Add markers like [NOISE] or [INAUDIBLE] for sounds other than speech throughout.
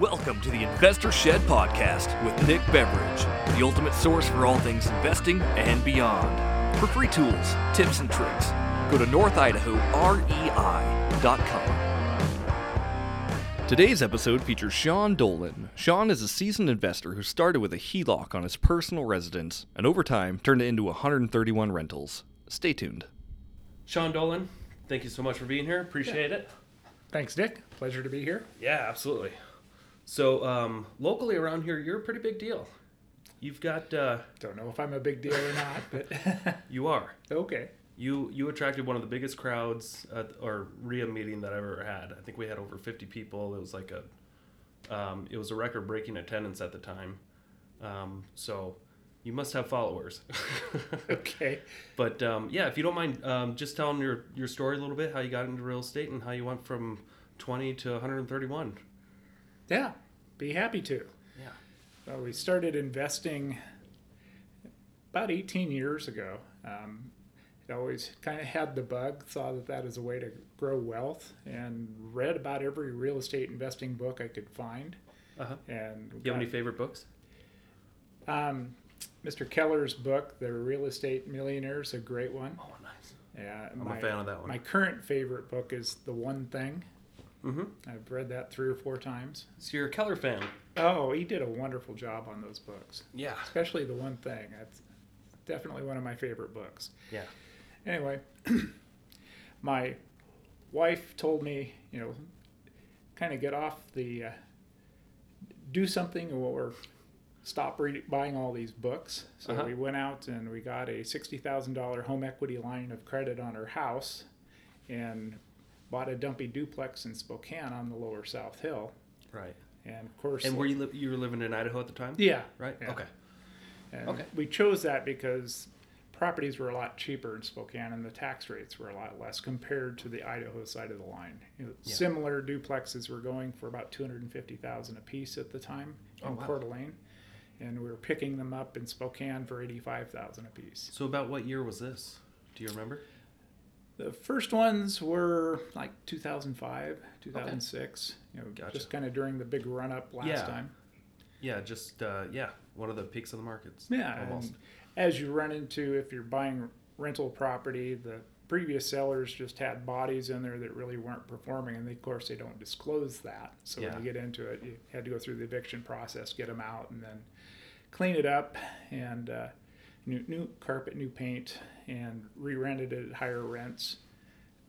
Welcome to the Investor Shed Podcast with Nick Beveridge, the ultimate source for all things investing and beyond. For free tools, tips, and tricks, go to northidahorei.com. Today's episode features Shawn Dolan. Shawn is a seasoned investor who started with a HELOC on his personal residence and over time turned it into 131 rentals. Stay tuned. Shawn Dolan, thank you so much for being here. Appreciate it. Thanks, Nick. Pleasure to be here. Yeah, absolutely. So, um, locally around here, you're a pretty big deal. You've got, uh, Don't know if I'm a big deal or not, but [LAUGHS] [LAUGHS] you are. okay. You you attracted one of the biggest crowds at our RIA meeting that I've ever had. I think we had over 50 people. It was like a, um, it was a record-breaking attendance at the time. Um, so, you must have followers. [LAUGHS] Okay. but um, yeah, if you don't mind, um, just telling your your story a little bit, how you got into real estate and how you went from 20 to 131. Yeah, be happy to. Yeah. Well, we started investing about 18 years ago. Um, it always kind of had the bug, saw that that is a way to grow wealth, and read about every real estate investing book I could find. Uh-huh. And Do you have any favorite books? um, Mr. Keller's book, The Real Estate Millionaire, is a great one. Oh, nice. Yeah, I'm a fan of that one. My current favorite book is The One Thing. Mm-hmm. I've read that three or four times. So you're a Keller fan. Oh, he did a wonderful job on those books, Yeah. especially the one thing. That's definitely one of my favorite books. Yeah. Anyway, [CLEARS THROAT] my wife told me, you know, kind of get off the, uh, do something or stop reading, buying all these books. So Uh-huh. we went out and we got a $60,000 home equity line of credit on our house and bought a dumpy duplex in Spokane on the lower South Hill. Right. And of course, And were you li- you were living in Idaho at the time? yeah, Right. yeah. Okay. And Okay. We chose that because properties were a lot cheaper in Spokane and the tax rates were a lot less compared to the Idaho side of the line. You know, Yeah. Similar duplexes were going for about 250,000 a piece at the time oh, in Oh, wow. Coeur d'Alene. And we were picking them up in Spokane for 85,000 a piece. So about what year was this? Do you remember? The first ones were like 2005, 2006, you know, Gotcha. just kind of during the big run up last Yeah. time. Yeah, just uh, yeah, one of the peaks of the markets. Yeah, almost. as you run into if you're buying rental property, the previous sellers just had bodies in there that really weren't performing, and they, of course they don't disclose that. So Yeah. when you get into it, you had to go through the eviction process, get them out, and then clean it up and uh, new new carpet, new paint, and re-rented it at higher rents.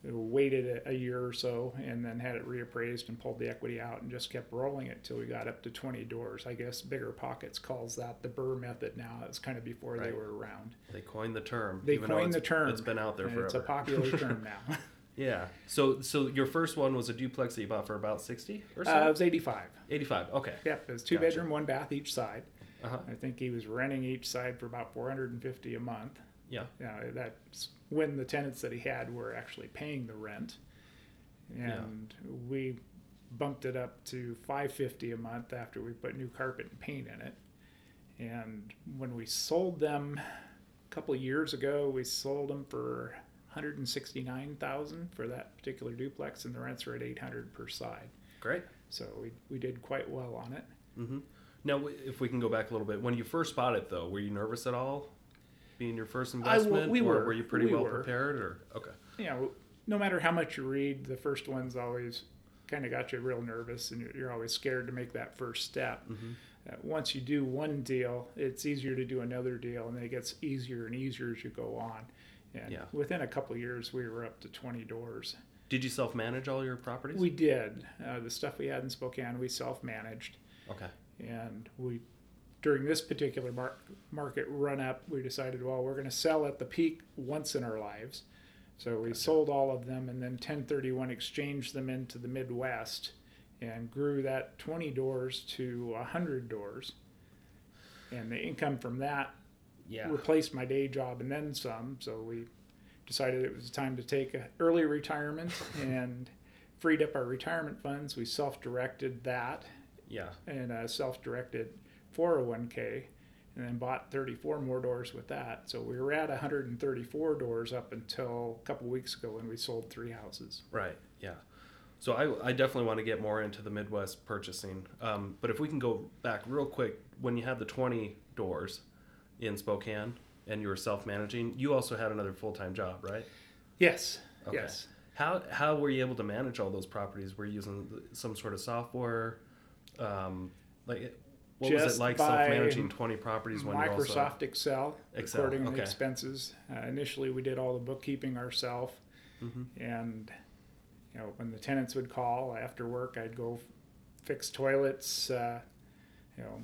Waited a, year or so, and then had it reappraised and pulled the equity out, and just kept rolling it till we got up to 20 doors. I guess BiggerPockets calls that the BRRRR method now. It's kind of before they were around. They coined the term. They coined the term. It's been out there and forever. It's a popular term [LAUGHS] now. yeah. So so your first one was a duplex that you bought for about sixty or so. Uh, it was 85. Eighty-five. Okay. Yep, it was two Gotcha. bedroom, one bath each side. Uh-huh. I think he was renting each side for about 450 a month. Yeah. Yeah, that's when the tenants that he had were actually paying the rent, and we bumped it up to 550 a month after we put new carpet and paint in it. And when we sold them a couple of years ago, we sold them for 169,000 for that particular duplex, and the rents were at 800 per side. Great. So we we did quite well on it. Mm-hmm. Now, if we can go back a little bit, when you first bought it, though, were you nervous at all? Being your first I- investment, we or were. were you pretty We well were. prepared? Or okay. you know, no matter how much you read, the first one's always kind of got you real nervous, and you're, you're always scared to make that first step. Mm-hmm. Uh, once you do one deal, it's easier to do another deal, and it gets easier and easier as you go on. And Yeah. within a couple of years, we were up to 20 doors. Did you self-manage all your properties? We did uh, the stuff we had in Spokane. We self-managed, okay. and we during this particular mar- market run up, we decided, well, we're going to sell at the peak once in our lives. So we sold all of them and then 1031 exchanged them into the Midwest and grew that 20 doors to 100 doors. And the income from that Yeah. replaced my day job and then some. So we decided it was time to take an early retirement [LAUGHS] and freed up our retirement funds. We self directed that Yeah. and a self-directed 401k and then bought 34 more doors with that so we were at 134 doors up until a couple weeks ago when we sold three houses Right. Yeah. So I, I definitely want to get more into the Midwest purchasing. Um, but if we can go back real quick, when you had the 20 doors in Spokane and you were self-managing, you also had another full-time job, right? Yes. Okay. Yes. How how were you able to manage all those properties? Were you using some sort of software? Um, like, what was Just it like self-managing 20 properties when you're also Microsoft Excel, Excel, recording the expenses. Uh, initially, we did all the bookkeeping ourselves, Mhm. and you know when the tenants would call after work, I'd go fix toilets. Uh, you know,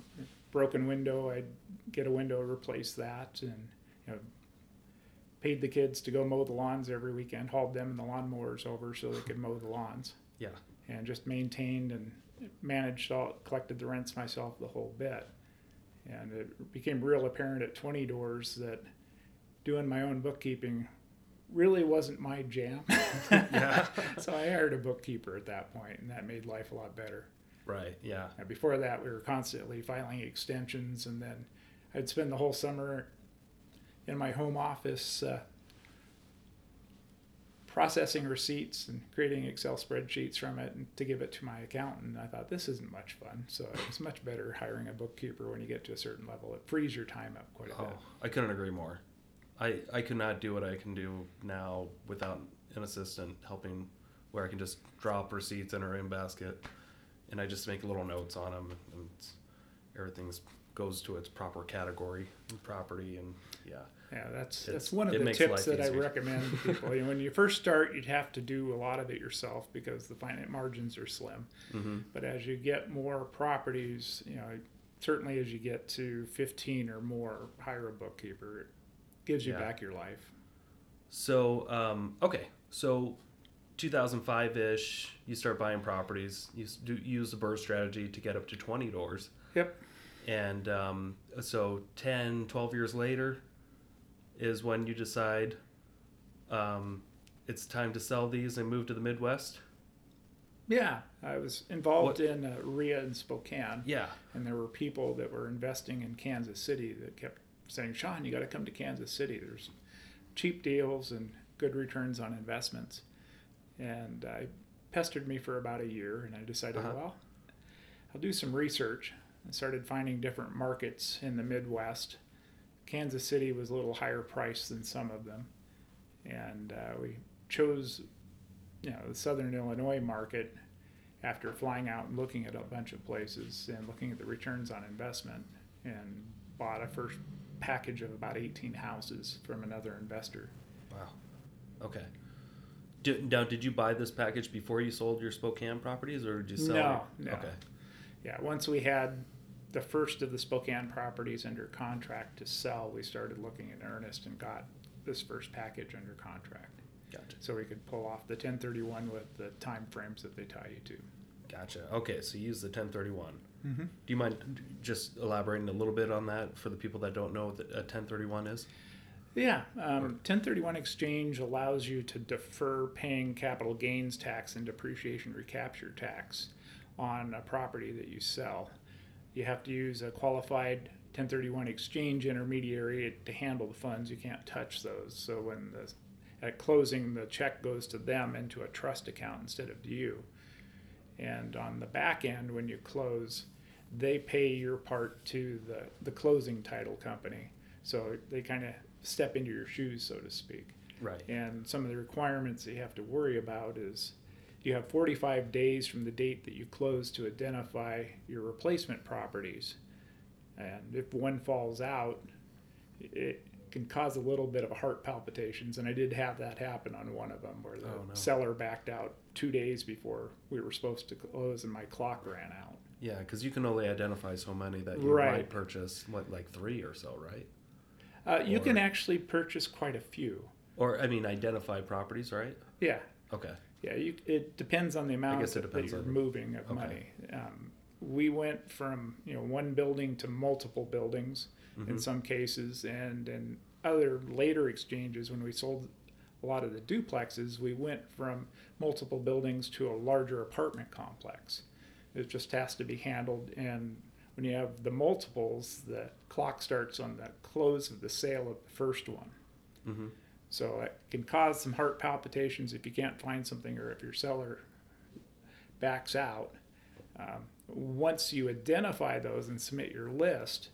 broken window, I'd get a window, replace that, and you know, paid the kids to go mow the lawns every weekend, hauled them and the lawnmowers over so they could mow the lawns Yeah. and just maintained and managed all collected the rents myself the whole bit and it became real apparent at 20 doors that doing my own bookkeeping really wasn't my jam Yeah. [LAUGHS] [LAUGHS] so i hired a bookkeeper at that point and that made life a lot better Right. Yeah. and before that we were constantly filing extensions and then i'd spend the whole summer in my home office uh, processing receipts and creating Excel spreadsheets from it and to give it to my accountant. I thought this isn't much fun, so it's much better hiring a bookkeeper when you get to a certain level. It frees your time up quite a Oh, bit. I couldn't agree more. I I could not do what I can do now without an assistant helping, where I can just drop receipts in our in basket, and I just make little notes on them, and everything's goes to its proper category and property, and yeah. Yeah, that's It's- that's one of the tips that I recommend to [LAUGHS] people. You know, when you first start, you'd have to do a lot of it yourself because the finance margins are slim. Mm-hmm. But as you get more properties, you know, certainly as you get to 15 or more, hire a bookkeeper. It gives you Yeah. back your life. So um, okay, so 2005 ish, you start buying properties. You do use the burst strategy to get up to 20 doors. Yep. And um, so 10, 12 years later is when you decide um, it's time to sell these and move to the Midwest. Yeah, I was involved What- in uh, RIA in Spokane, Yeah. and there were people that were investing in Kansas City that kept saying, "Shawn, you got to come to Kansas City. There's cheap deals and good returns on investments." And I pestered me for about a year, and I decided, Uh-huh. well, I'll do some research. I started finding different markets in the Midwest. Kansas City was a little higher priced than some of them, and uh, we chose, you know, the Southern Illinois market after flying out and looking at a bunch of places and looking at the returns on investment, and bought a first package of about 18 houses from another investor. Wow. Okay. Did, now, did you buy this package before you sold your Spokane properties, or did you sell? No, no. Okay. Yeah, once we had the first of the Spokane properties under contract to sell, we started looking in earnest and got this first package under contract. Gotcha. So we could pull off the 1031 with the time frames that they tie you to. Gotcha. Okay, so you use the 1031. Mm-hmm. Do you mind just elaborating a little bit on that for the people that don't know what a 1031 is? Yeah, um, 1031 exchange allows you to defer paying capital gains tax and depreciation recapture tax on a property that you sell. You have to use a qualified 1031 exchange intermediary to handle the funds. You can't touch those. So when the at closing, the check goes to them into a trust account instead of to you. And on the back end, when you close, they pay your part to the, the closing title company. So they kind of step into your shoes, so to speak. Right. And some of the requirements that you have to worry about is you have 45 days from the date that you close to identify your replacement properties. And if one falls out, it can cause a little bit of heart palpitations. And I did have that happen on one of them where the Oh, no. seller backed out two days before we were supposed to close and my clock ran out. Yeah, because you can only identify so many that you Right. might purchase. What, like three or so, right? Uh, you can actually purchase quite a few. Or I mean, identify properties, right? Yeah, Okay. Yeah, you, it depends on the amount guess it that, you're on- moving of okay. money. Um, we went from you know one building to multiple buildings in Mhm. some cases, and in other later exchanges when we sold a lot of the duplexes, we went from multiple buildings to a larger apartment complex. It just has to be handled, and when you have the multiples, the clock starts on the close of the sale of the first one. Mm-hmm. So it can cause some heart palpitations if you can't find something or if your seller backs out. Um, once you identify those and submit your list,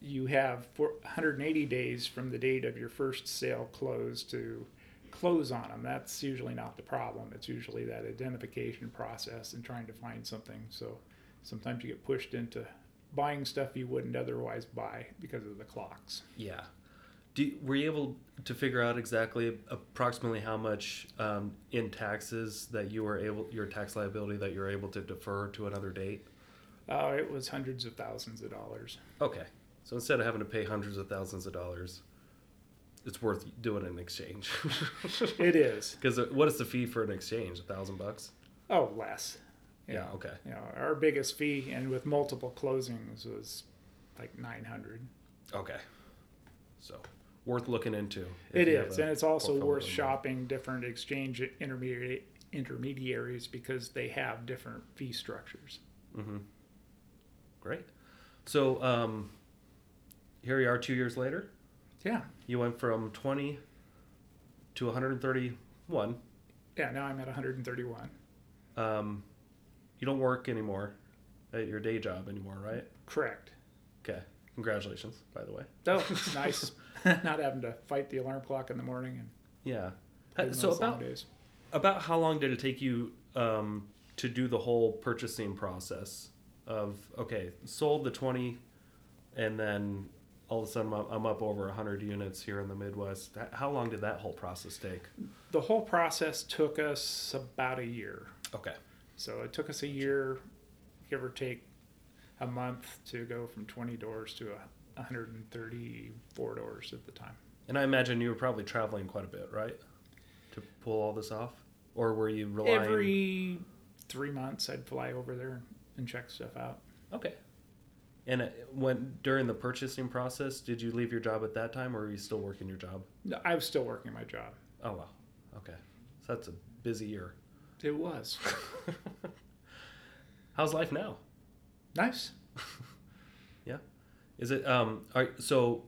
you have 180 days from the date of your first sale close to close on them. That's usually not the problem. It's usually that identification process and trying to find something. So sometimes you get pushed into buying stuff you wouldn't otherwise buy because of the clocks. Yeah. Do, were you able to figure out exactly approximately how much um, in taxes that you were able your tax liability that you're able to defer to another date? Oh, it was hundreds of thousands of dollars. Okay, so instead of having to pay hundreds of thousands of dollars, it's worth doing an exchange. [LAUGHS] it is because what is the fee for an exchange? A thousand bucks? Oh, less. Yeah. yeah. Okay. You know, our biggest fee, and with multiple closings, was like nine hundred. Okay. So worth looking into. It is, and it's also worth shopping different exchange intermediate intermediaries because they have different fee structures. Mm-hmm. Great. So um, here we are, two years later. Yeah. You went from twenty to one hundred thirty-one. Yeah. Now I'm at one hundred thirty-one. Um, you don't work anymore at your day job anymore, right? Correct. Okay. Congratulations, by the way. Oh, [LAUGHS] nice. Not having to fight the alarm clock in the morning and yeah. So about days. about how long did it take you um, to do the whole purchasing process of okay, sold the twenty, and then all of a sudden I'm up over hundred units here in the Midwest. How long did that whole process take? The whole process took us about a year. Okay. So it took us a year, give or take a month, to go from 20 doors to 134 doors at the time. And I imagine you were probably traveling quite a bit, right? To pull all this off? Or were you relying? Every three months, I'd fly over there and check stuff out. Okay. And uh, when during the purchasing process, did you leave your job at that time, or were you still working your job? No, I was still working my job. Oh wow, okay, so that's a busy year. It was. [LAUGHS] How's life now? Nice. [LAUGHS] yeah. Is it um are so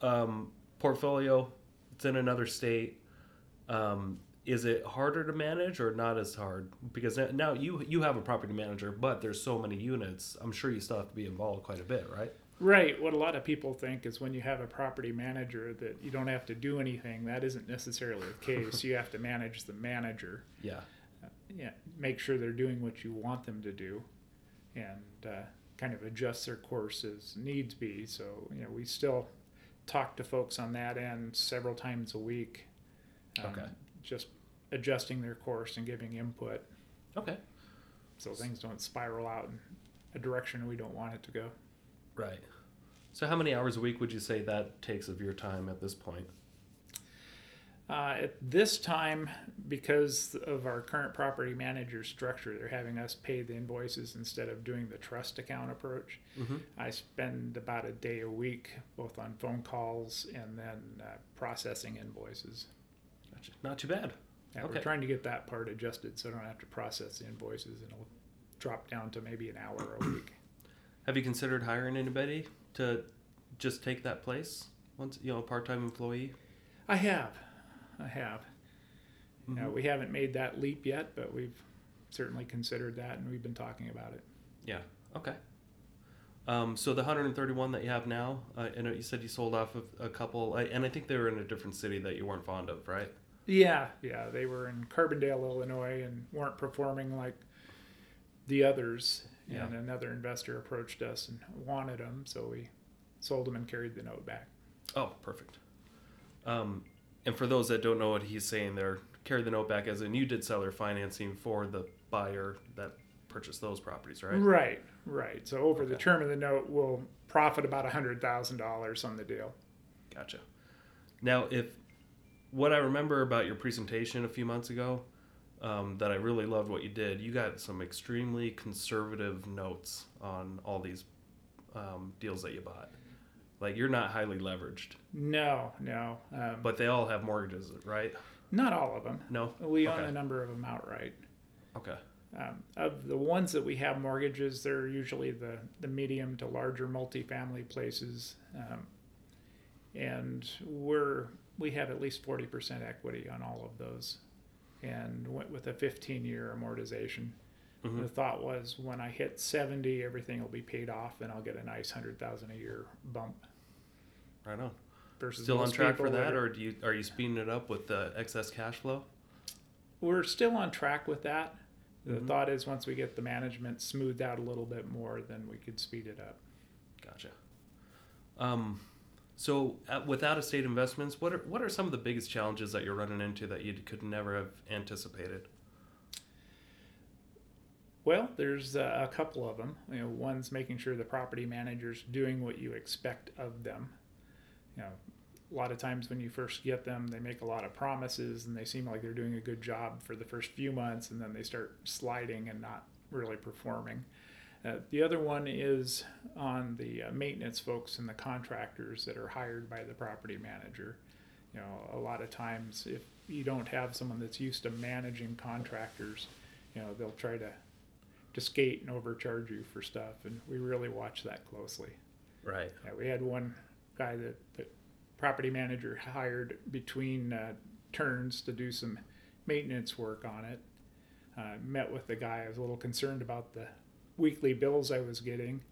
um portfolio it's in another state um is it harder to manage or not as hard? Because now you you have a property manager but there's so many units i'm sure you still have to be involved quite a bit right? Right. What a lot of people think is when you have a property manager that you don't have to do anything that isn't necessarily the case. [LAUGHS] You have to manage the manager. Yeah. Yeah, make sure they're doing what you want them to do, and uh, kind of adjust their course as needs be. So you know, we still talk to folks on that end several times a week. Um, okay. Just adjusting their course and giving input. Okay. So things don't spiral out in a direction we don't want it to go. Right. So how many hours a week would you say that takes of your time at this point? Uh, at this time, because of our current property manager structure, they're having us pay the invoices instead of doing the trust account approach. Mm-hmm. I spend about a day a week, both on phone calls and then uh, processing invoices. Gotcha. Not too bad. Yeah, okay. we're trying to get that part adjusted so I don't have to process the invoices, and it'll drop down to maybe an hour a week. [CLEARS THROAT] Have you considered hiring anybody to just take that place? Once you know, a part-time employee. I have. I have. Mm-hmm. we haven't made that leap yet, but we've certainly considered that, and we've been talking about it. Yeah. Okay. Um, so the 131 that you have now, uh, I know you said you sold off of a couple, and I think they were in a different city that you weren't fond of, right? Yeah, yeah, they were in Carbondale, Illinois, and weren't performing like the others. Yeah. And another investor approached us and wanted them, so we sold them and carried the note back. Oh, perfect. Um, and for those that don't know what he's saying there, carry the note back as in you did seller financing for the buyer that purchased those properties, right? Right, right. So over okay. the term of the note, we'll profit about a hundred thousand dollars on the deal. Gotcha. Now, if what I remember about your presentation a few months ago, um, that I really loved what you did, you got some extremely conservative notes on all these um, deals that you bought. Like you're not highly leveraged. No, no. Um, but they all have mortgages, right? Not all of them. No. We okay. own a number of them outright. Okay. Um, of the ones that we have mortgages, they're usually the, the medium to larger multifamily places, um, and we're we have at least forty percent equity on all of those. and went with a 15 year amortization. Mhm. The thought was when I hit 70, everything will be paid off and I'll get a nice 100,000 a year bump. Right on. Versus Still on track for that, are- or do you are you speeding it up with the excess cash flow? we're still on track with that. The Mhm. thought is once we get the management smoothed out a little bit more, then we could speed it up. Gotcha. Um, so uh, with out of state investments, what are what are some of the biggest challenges that you're running into that you could never have anticipated? Well, there's a couple of them. You know, one's making sure the property manager's doing what you expect of them. You know, a lot of times when you first get them, they make a lot of promises and they seem like they're doing a good job for the first few months, and then they start sliding and not really performing. Uh, the other one is on the uh, maintenance folks and the contractors that are hired by the property manager. You know, a lot of times if you don't have someone that's used to managing contractors, you know, they'll try to to skate and overcharge you for stuff, and we really watch that closely. Right. Yeah, we had one guy that the property manager hired between uh, turns to do some maintenance work on it. Uh, met with the guy. I was a little concerned about the weekly bills I was getting,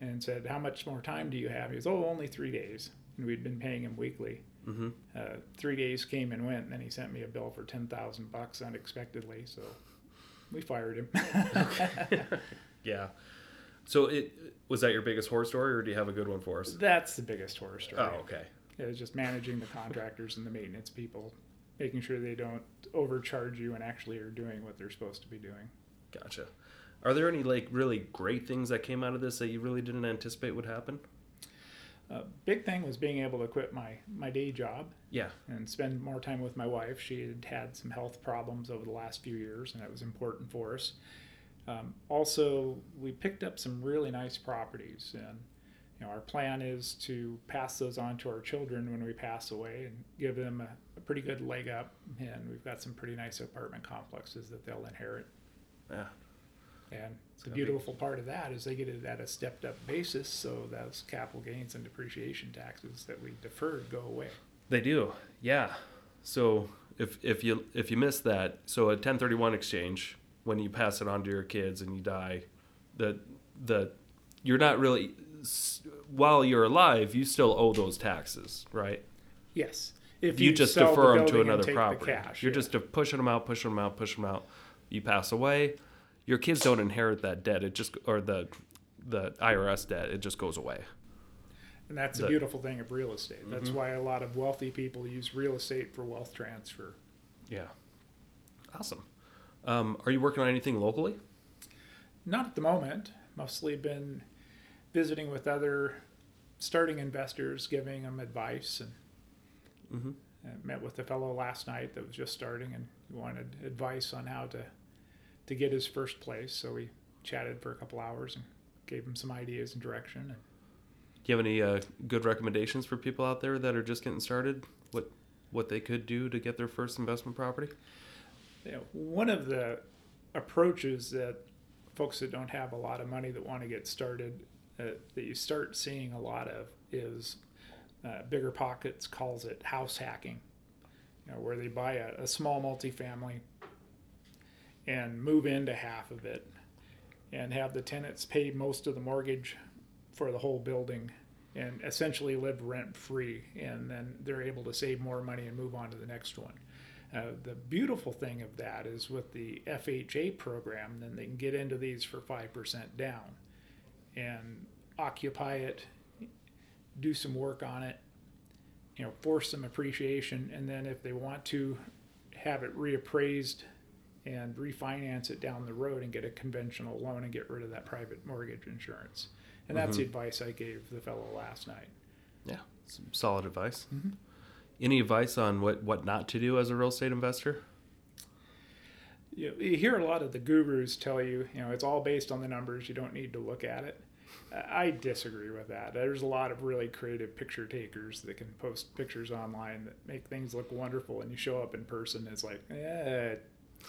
and said, "How much more time do you have?" He goes, "Oh, only three days." And we'd been paying him weekly. Mm-hmm. Uh, three days came and went, and then he sent me a bill for ten thousand bucks unexpectedly. So we fired him. [LAUGHS] yeah. So it was that your biggest horror story, or do you have a good one for us? That's the biggest horror story. Oh, okay. It was just managing the contractors and the maintenance people, making sure they don't overcharge you and actually are doing what they're supposed to be doing. Gotcha. Are there any like really great things that came out of this that you really didn't anticipate would happen? Uh, big thing was being able to quit my, my day job Yeah. and spend more time with my wife. She had had some health problems over the last few years, and it was important for us. Um, also, we picked up some really nice properties, and you know, our plan is to pass those on to our children when we pass away and give them a, a pretty good leg up. And we've got some pretty nice apartment complexes that they'll inherit. Yeah. And the gonna be- beautiful part of that is they get it at a stepped up basis, so those capital gains and depreciation taxes that we deferred go away. They do. Yeah. So if if you if you miss that, so a 1031 exchange when you pass it on to your kids and you die, the the you're not really while you're alive, you still owe those taxes, right? Yes. If you, just sell the defer them to another property. cash, You're yeah. just pushing them out, pushing them out, pushing them out. You pass away, your kids don't inherit that debt. It just or the the IRS debt. It just goes away. and that's the- a beautiful thing of real estate. That's Mhm. why a lot of wealthy people use real estate for wealth transfer. Yeah. Awesome. Um, are you working on anything locally? Not at the moment. Mostly been visiting with other starting investors, giving them advice, and Mm-hmm. met with a fellow last night that was just starting and wanted advice on how to to get his first place. So we chatted for a couple hours and gave him some ideas and direction. Do you have any uh, good recommendations for people out there that are just getting started? What what they could do to get their first investment property? you know, one of the approaches that folks that don't have a lot of money that want to get started uh, that you start seeing a lot of is uh, BiggerPockets calls it house hacking you know, where they buy a, a small multifamily and move into half of it and have the tenants pay most of the mortgage for the whole building and essentially live rent free and then they're able to save more money and move on to the next one uh, the beautiful thing of that is with the FHA program, then they can get into these for 5% down and occupy it, do some work on it, you know, force some appreciation. And then if they want to have it reappraised and refinance it down the road and get a conventional loan and get rid of that private mortgage insurance. And that's the advice I gave the fellow last night. Yeah, some solid advice. Mhm. Any advice on what what not to do as a real estate investor? you, know, you hear a lot of the gurus tell you, you know, it's all based on the numbers. You don't need to look at it. I disagree with that. There's a lot of really creative picture takers that can post pictures online that make things look wonderful, and you show up in person, it's like, eh,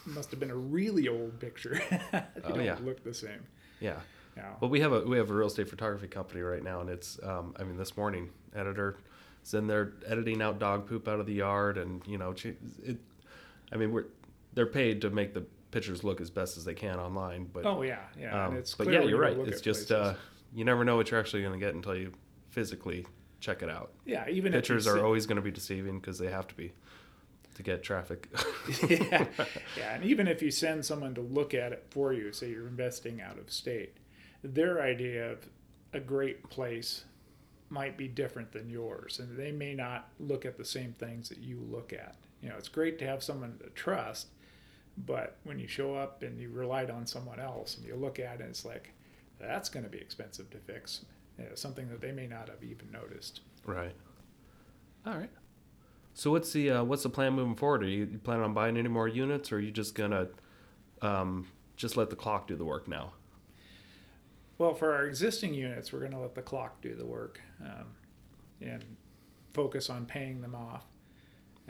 must have been a really old picture. [LAUGHS] they Oh, don't yeah. look the same. Yeah. Yeah. Well, we have a we have a real estate photography company right now, and it's um, I mean this morning editor is in there editing out dog poop out of the yard, and you know it. I mean we're they're paid to make the pictures look as best as they can online. But Oh yeah, yeah. um, and it's but yeah, you're right. It's just uh, you never know what you're actually going to get until you physically check it out. yeah, even Pictures are always going to be deceiving because they have to be to get traffic. yeah, [LAUGHS] [LAUGHS] yeah, and even if you send someone to look at it for you, say you're investing out of state, their idea of a great place might be different than yours, and they may not look at the same things that you look at. You know, it's great to have someone to trust, but when you show up and you relied on someone else and you look at it, it's like that's going to be expensive to fix. You know, something that they may not have even noticed. Right. All right. So what's the uh, what's the plan moving forward? Are you, you planning on buying any more units, or are you just gonna um, just let the clock do the work now? Well, for our existing units, we're going to let the clock do the work um, and focus on paying them off.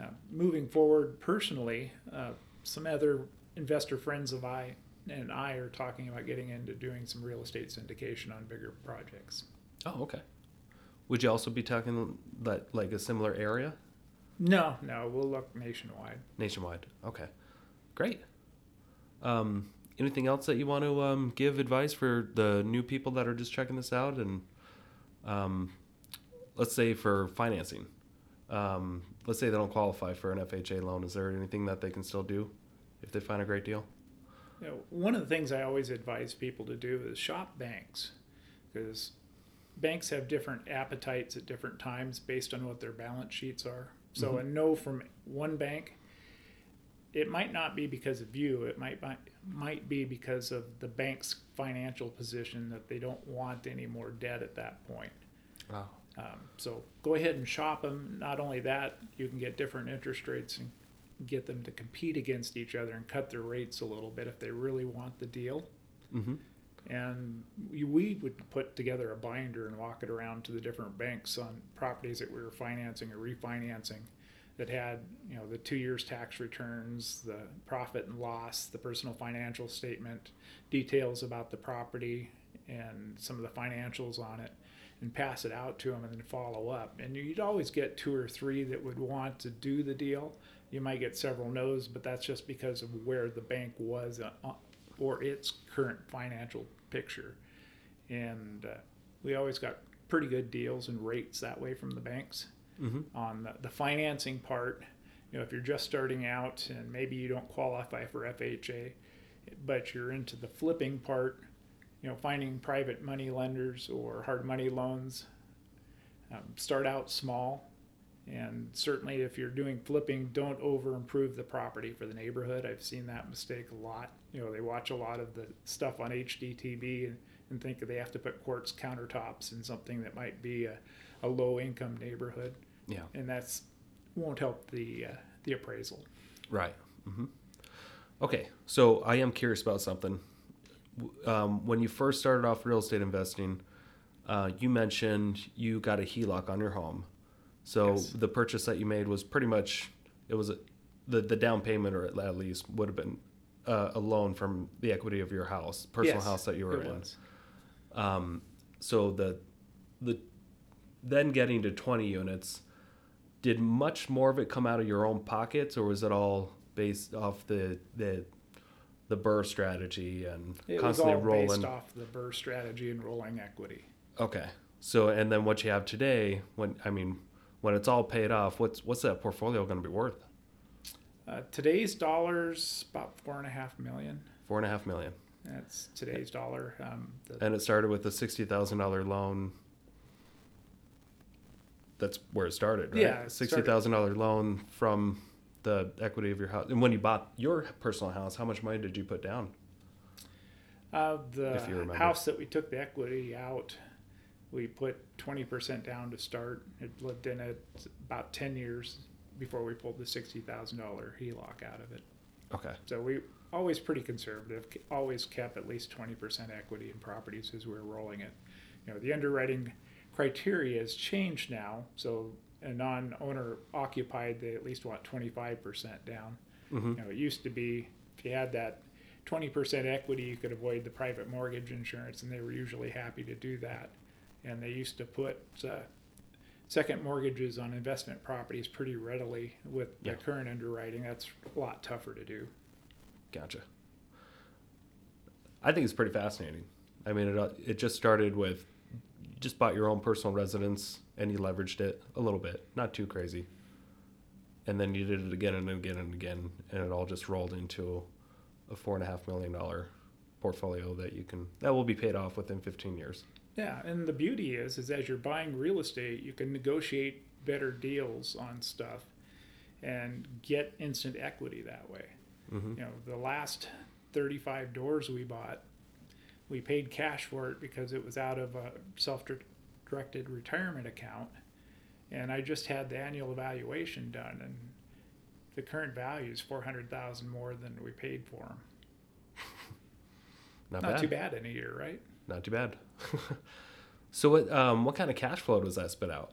Uh, moving forward, personally, uh, some other investor friends of I and I are talking about getting into doing some real estate syndication on bigger projects. Oh, okay. Would you also be talking that like a similar area No, no, we'll look nationwide. nationwide? Okay, great. Um, anything else that you want to um, give advice for the new people that are just checking this out and um, let's say for financing um, let's say they don't qualify for an fha loan is there anything that they can still do if they find a great deal You know, one of the things I always advise people to do is shop banks because banks have different appetites at different times based on what their balance sheets are. So Mhm. a no from one bank, it might not be because of you. It might might, might be because of the bank's financial position that they don't want any more debt at that point. wow Um, so go ahead and shop them. Not only that, you can get different interest rates and get them to compete against each other and cut their rates a little bit if they really want the deal. mm-hmm. And we, would put together a binder and walk it around to the different banks on properties that we were financing or refinancing that had, you know, the two years tax returns, the profit and loss, the personal financial statement, details about the property and some of the financials on it and pass it out to them and then follow up. And you'd always get two or three that would want to do the deal. You might get several no's, but that's just because of where the bank was uh, or its current financial picture. And uh, we always got pretty good deals and rates that way from the banks. Mm-hmm. On the, the financing part, you know, if you're just starting out and maybe you don't qualify for FHA, but you're into the flipping part, you know, finding private money lenders or hard money loans, um, start out small. And certainly, if you're doing flipping, don't over improve the property for the neighborhood. I've seen that mistake a lot. You know, they watch a lot of the stuff on HGTV and, and think that they have to put quartz countertops in something that might be a, a low income neighborhood, yeah and that's won't help the uh, the appraisal. Right. hmm Okay, so I am curious about something. Um, when you first started off real estate investing, uh, you mentioned you got a HELOC on your home. So Yes. the purchase that you made was pretty much it was a, the the down payment, or at least would have been uh, a loan from the equity of your house, personal Yes, house that you were in. was. Um, so the the then getting to 20 units, did much more of it come out of your own pockets, or was it all based off the the the BRRRR strategy and It was constantly all rolling? based off the BRRRR strategy and rolling equity. Okay, so and then what you have today, when I mean, when it's all paid off, what's what's that portfolio going to be worth? Uh, today's dollars about four and a half million. Four and a half million, That's today's dollar. Um, the, and it started with a sixty thousand dollar loan. That's where it started, right? Yeah, sixty thousand dollar loan from the equity of your house. And when you bought your personal house, how much money did you put down? uh, the if you remember. house that we took the equity out, we put twenty percent down to start. It lived in it about ten years before we pulled the sixty thousand dollar HELOC out of it. Okay. So we always pretty conservative. Always kept at least twenty percent equity in properties as we were rolling it. You know, the underwriting criteria has changed now. So a non-owner occupied, they at least want twenty-five percent down. hmm You know, it used to be if you had that twenty percent equity, you could avoid the private mortgage insurance, and they were usually happy to do that. And they used to put uh, second mortgages on investment properties pretty readily. With Yeah. the current underwriting, that's a lot tougher to do. Gotcha. I think it's pretty fascinating. I mean, it it just started with you just bought your own personal residence and you leveraged it a little bit, not too crazy. And then you did it again and again and again, and it all just rolled into a four and a half million dollar portfolio that you can that will be paid off within 15 years. Yeah, and the beauty is, is as you're buying real estate, you can negotiate better deals on stuff, and get instant equity that way. Mm-hmm. You know, the last 35 doors we bought, we paid cash for it because it was out of a self-directed retirement account, and I just had the annual evaluation done, and the current value is 400,000 more than we paid for them. [LAUGHS] Not, Not bad. too bad in a year, right? Not too bad. [LAUGHS] so what um, what kind of cash flow does that spit out?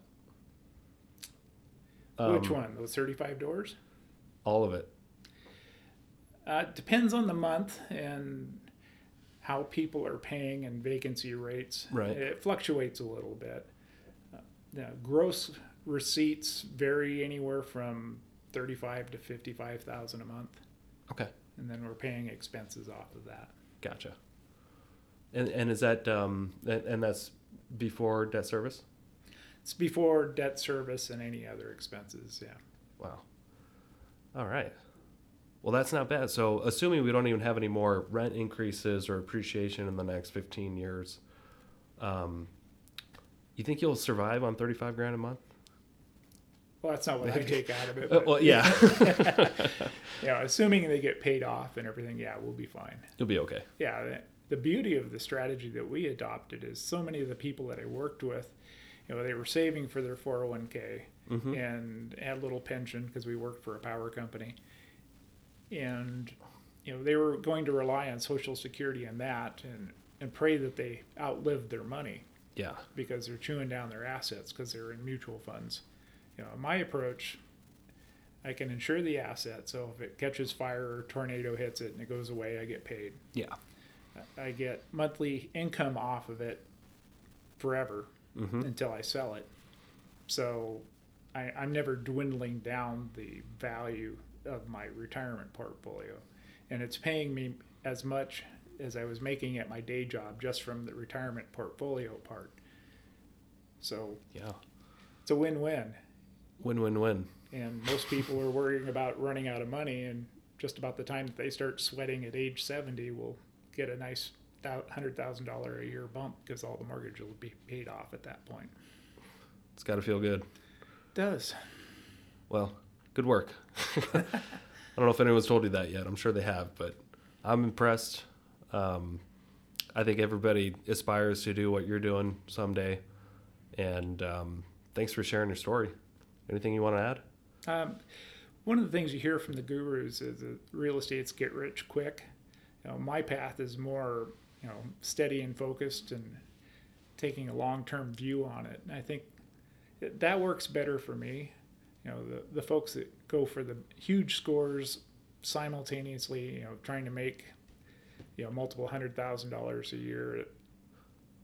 Which Um, one? Those 35 doors? All of it. Uh, depends on the month and how people are paying and vacancy rates. Right. It fluctuates a little bit. Uh, the gross receipts vary anywhere from thirty-five to fifty-five thousand a month, Okay. and then we're paying expenses off of that. Gotcha. And and is that um and, and that's before debt service? It's before debt service and any other expenses. Yeah. Wow. All right. Well, that's not bad. So, assuming we don't even have any more rent increases or appreciation in the next 15 years, um, you think you'll survive on 35 grand a month? Well, that's not what I take out of it. [LAUGHS] Uh, But, well, yeah. [LAUGHS] yeah. Assuming they get paid off and everything, yeah, we'll be fine. You'll be okay. yeah, the, beauty of the strategy that we adopted is so many of the people that I worked with, you know, they were saving for their 401k hmm and had a little pension because we worked for a power company. And, you know, they were going to rely on Social Security and that and, and pray that they outlived their money Yeah. because they're chewing down their assets because they're in mutual funds. You know, my approach, I can insure the asset. So if it catches fire or tornado hits it and it goes away, I get paid. Yeah. I get monthly income off of it forever hmm until I sell it. So I, I'm never dwindling down the value of my retirement portfolio. And it's paying me as much as I was making at my day job just from the retirement portfolio part. So Yeah. it's a win win. Win win win. And most people are worrying about running out of money, and just about the time that they start sweating at age 70, will get a nice $100,000 a year bump because all the mortgage will be paid off at that point. It's got to feel good. does. Well, good work. [LAUGHS] I don't know if anyone's told you that yet. I'm sure they have, but I'm impressed. Um, I think everybody aspires to do what you're doing someday. And um, thanks for sharing your story. Anything you want to add? Um, one of the things you hear from the gurus is that real estate's get rich quick. You know, my path is more, you know, steady and focused and taking a long-term view on it. And I think that- works better for me. You know, the, the folks that go for the huge scores simultaneously, you know, trying to make, you know, multiple hundred thousand dollars a year.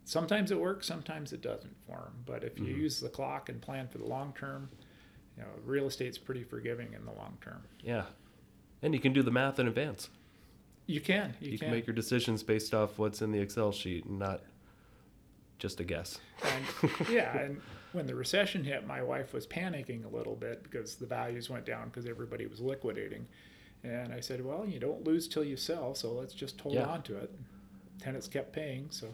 Sometimes it works, sometimes it doesn't for them. But if you Mhm. use the clock and plan for the long term, you know, real estate's pretty forgiving in the long term. Yeah. And you can do the math in advance. You can, you, You, can. can make your decisions based off what's in the Excel sheet and not just a guess. and, yeah, and when the recession hit, my wife was panicking a little bit because the values went down because everybody was liquidating. And I said, well, you don't lose till you sell, so let's just hold Yeah. on to it. Tenants kept paying, so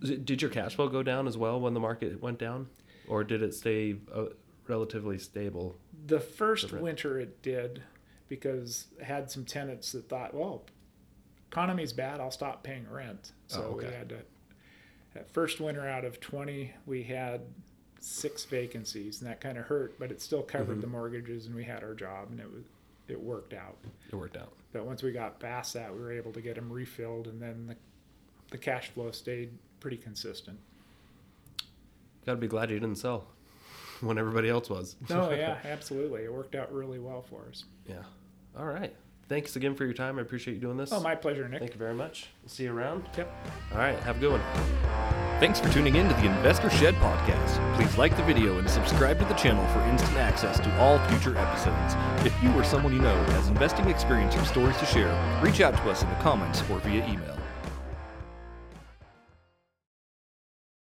Did your cash flow go down as well when the market went down? Or did it stay uh, relatively stable? the first winter it did because I had some tenants that thought, well, economy's bad, I'll stop paying rent. So Oh, we had to. That first winter out of twenty, we had six vacancies, and that kind of hurt, but it still covered Mhm. the mortgages, and we had our job, and it was it worked out. It worked out. But once we got past that, we were able to get them refilled, and then the the cash flow stayed pretty consistent. Got to be glad you didn't sell [LAUGHS] when everybody else was. No, yeah, [LAUGHS] absolutely, it worked out really well for us. Yeah. All right. Thanks again for your time. I appreciate you doing this. Oh, my pleasure, Nick. Thank you very much. See you around. Yep. All right. Have a good one. Thanks for tuning in to the Investor Shed podcast. Please like the video and subscribe to the channel for instant access to all future episodes. If you or someone you know has investing experience or stories to share, reach out to us in the comments or via email.